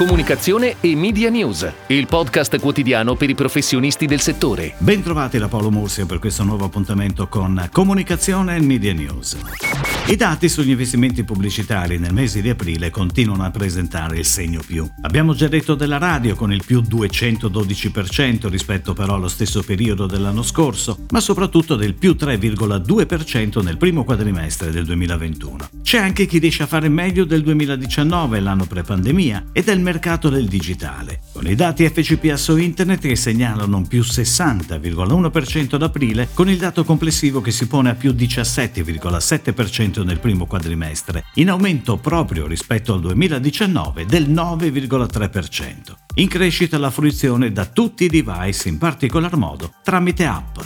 Comunicazione e Media News, il podcast quotidiano per i professionisti del settore. Bentrovati da Paolo Mursia per questo nuovo appuntamento con Comunicazione e Media News. I dati sugli investimenti pubblicitari nel mese di aprile continuano a presentare il segno più. Abbiamo già detto della radio con il più 212% rispetto però allo stesso periodo dell'anno scorso, ma soprattutto del più 3,2% nel primo quadrimestre del 2021. C'è anche chi riesce a fare meglio del 2019, l'anno pre-pandemia, e del mercato del digitale, con i dati FCPA su Internet che segnalano un più 60,1% ad aprile, con il dato complessivo che si pone a più 17,7% nel primo quadrimestre, in aumento proprio rispetto al 2019 del 9,3%. In crescita la fruizione da tutti i device, in particolar modo tramite app.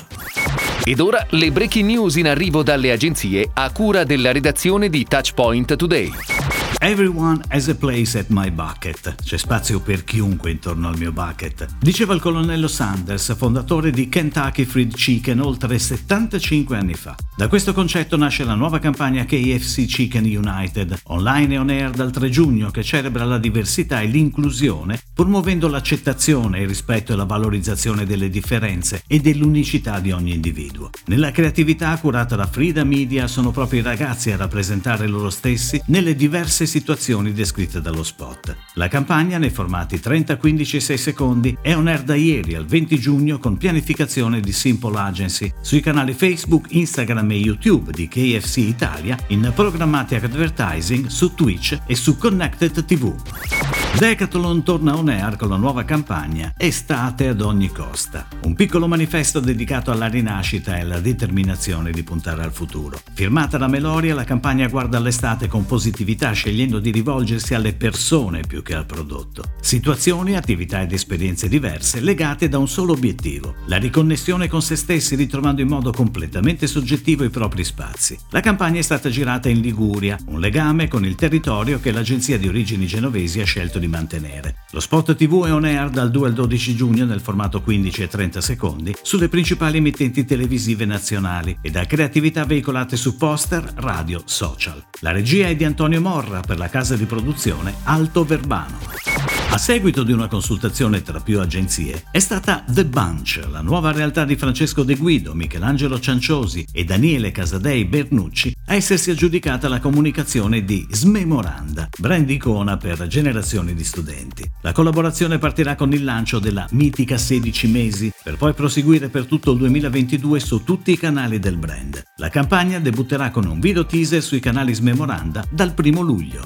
Ed ora le breaking news in arrivo dalle agenzie a cura della redazione di Touchpoint Today. Everyone has a place at my bucket. C'è spazio per chiunque intorno al mio bucket. Diceva il colonnello Sanders, fondatore di Kentucky Fried Chicken oltre 75 anni fa. Da questo concetto nasce la nuova campagna KFC Chicken United, online e on air dal 3 giugno, che celebra la diversità e l'inclusione, promuovendo l'accettazione, il rispetto e la valorizzazione delle differenze e dell'unicità di ogni individuo. Nella creatività curata da Frida Media sono proprio i ragazzi a rappresentare loro stessi nelle diverse situazioni descritte dallo spot. La campagna, nei formati 30, 15 e 6 secondi, è on air da ieri al 20 giugno con pianificazione di Simple Agency sui canali Facebook, Instagram e YouTube di KFC Italia, in programmatic advertising su Twitch e su Connected TV. Decathlon torna on air con la nuova campagna Estate ad ogni costa, un piccolo manifesto dedicato alla rinascita e alla determinazione di puntare al futuro. Firmata da Meloria, la campagna guarda all'estate con positività scegliendo di rivolgersi alle persone più che al prodotto. Situazioni, attività ed esperienze diverse legate da un solo obiettivo, la riconnessione con se stessi ritrovando in modo completamente soggettivo i propri spazi. La campagna è stata girata in Liguria, un legame con il territorio che l'agenzia di origini genovesi ha scelto di di mantenere. Lo spot TV è on air dal 2 al 12 giugno nel formato 15 e 30 secondi sulle principali emittenti televisive nazionali e da creatività veicolate su poster, radio, social. La regia è di Antonio Morra per la casa di produzione Alto Verbano. A seguito di una consultazione tra più agenzie, è stata The Bunch, la nuova realtà di Francesco De Guido, Michelangelo Cianciosi e Daniele Casadei Bernucci, a essersi aggiudicata la comunicazione di Smemoranda, brand icona per generazioni di studenti. La collaborazione partirà con il lancio della mitica 16 mesi, per poi proseguire per tutto il 2022 su tutti i canali del brand. La campagna debutterà con un video teaser sui canali Smemoranda dal 1 luglio.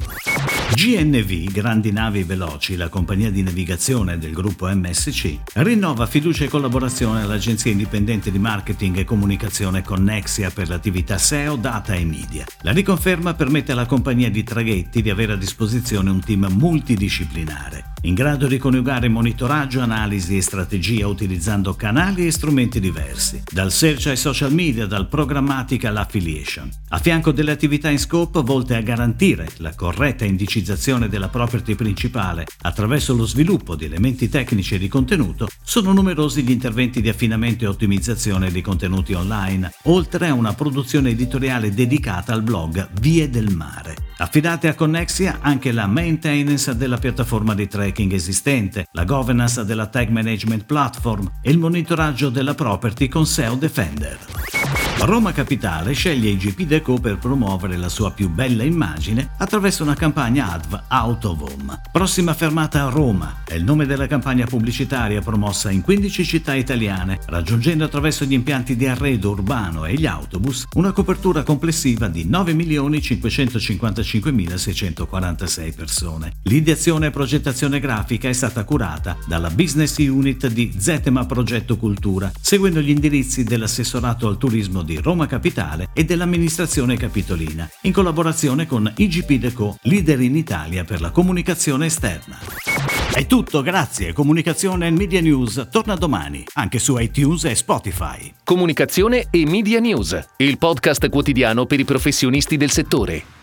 GNV, Grandi Navi Veloci, la compagnia di navigazione del gruppo MSC, rinnova fiducia e collaborazione all'agenzia indipendente di marketing e comunicazione Connexia per l'attività SEO, data e media. La riconferma permette alla compagnia di traghetti di avere a disposizione un team multidisciplinare in grado di coniugare monitoraggio, analisi e strategia utilizzando canali e strumenti diversi, dal search ai social media, dal programmatica all'affiliation, a fianco delle attività in scope volte a garantire la corretta indicizzazione della property principale attraverso lo sviluppo di elementi tecnici e di contenuto, sono numerosi gli interventi di affinamento e ottimizzazione dei contenuti online, oltre a una produzione editoriale dedicata al blog Vie del Mare. Affidate a Connexia anche la maintenance della piattaforma di tracking esistente, la governance della tag management platform e il monitoraggio della property con SEO Defender. Roma Capitale sceglie IGP Deco per promuovere la sua più bella immagine attraverso una campagna ADV Out of Home. Prossima fermata Roma è il nome della campagna pubblicitaria promossa in 15 città italiane, raggiungendo attraverso gli impianti di arredo urbano e gli autobus una copertura complessiva di 9.555.646 persone. L'ideazione e progettazione grafica è stata curata dalla business unit di Zetema Progetto Cultura, seguendo gli indirizzi dell'assessorato al turismo di Roma Capitale e dell'amministrazione capitolina, in collaborazione con IGP Deco, leader in Italia per la comunicazione esterna. È tutto, grazie. Comunicazione e Media News torna domani, anche su iTunes e Spotify. Comunicazione e Media News, il podcast quotidiano per i professionisti del settore.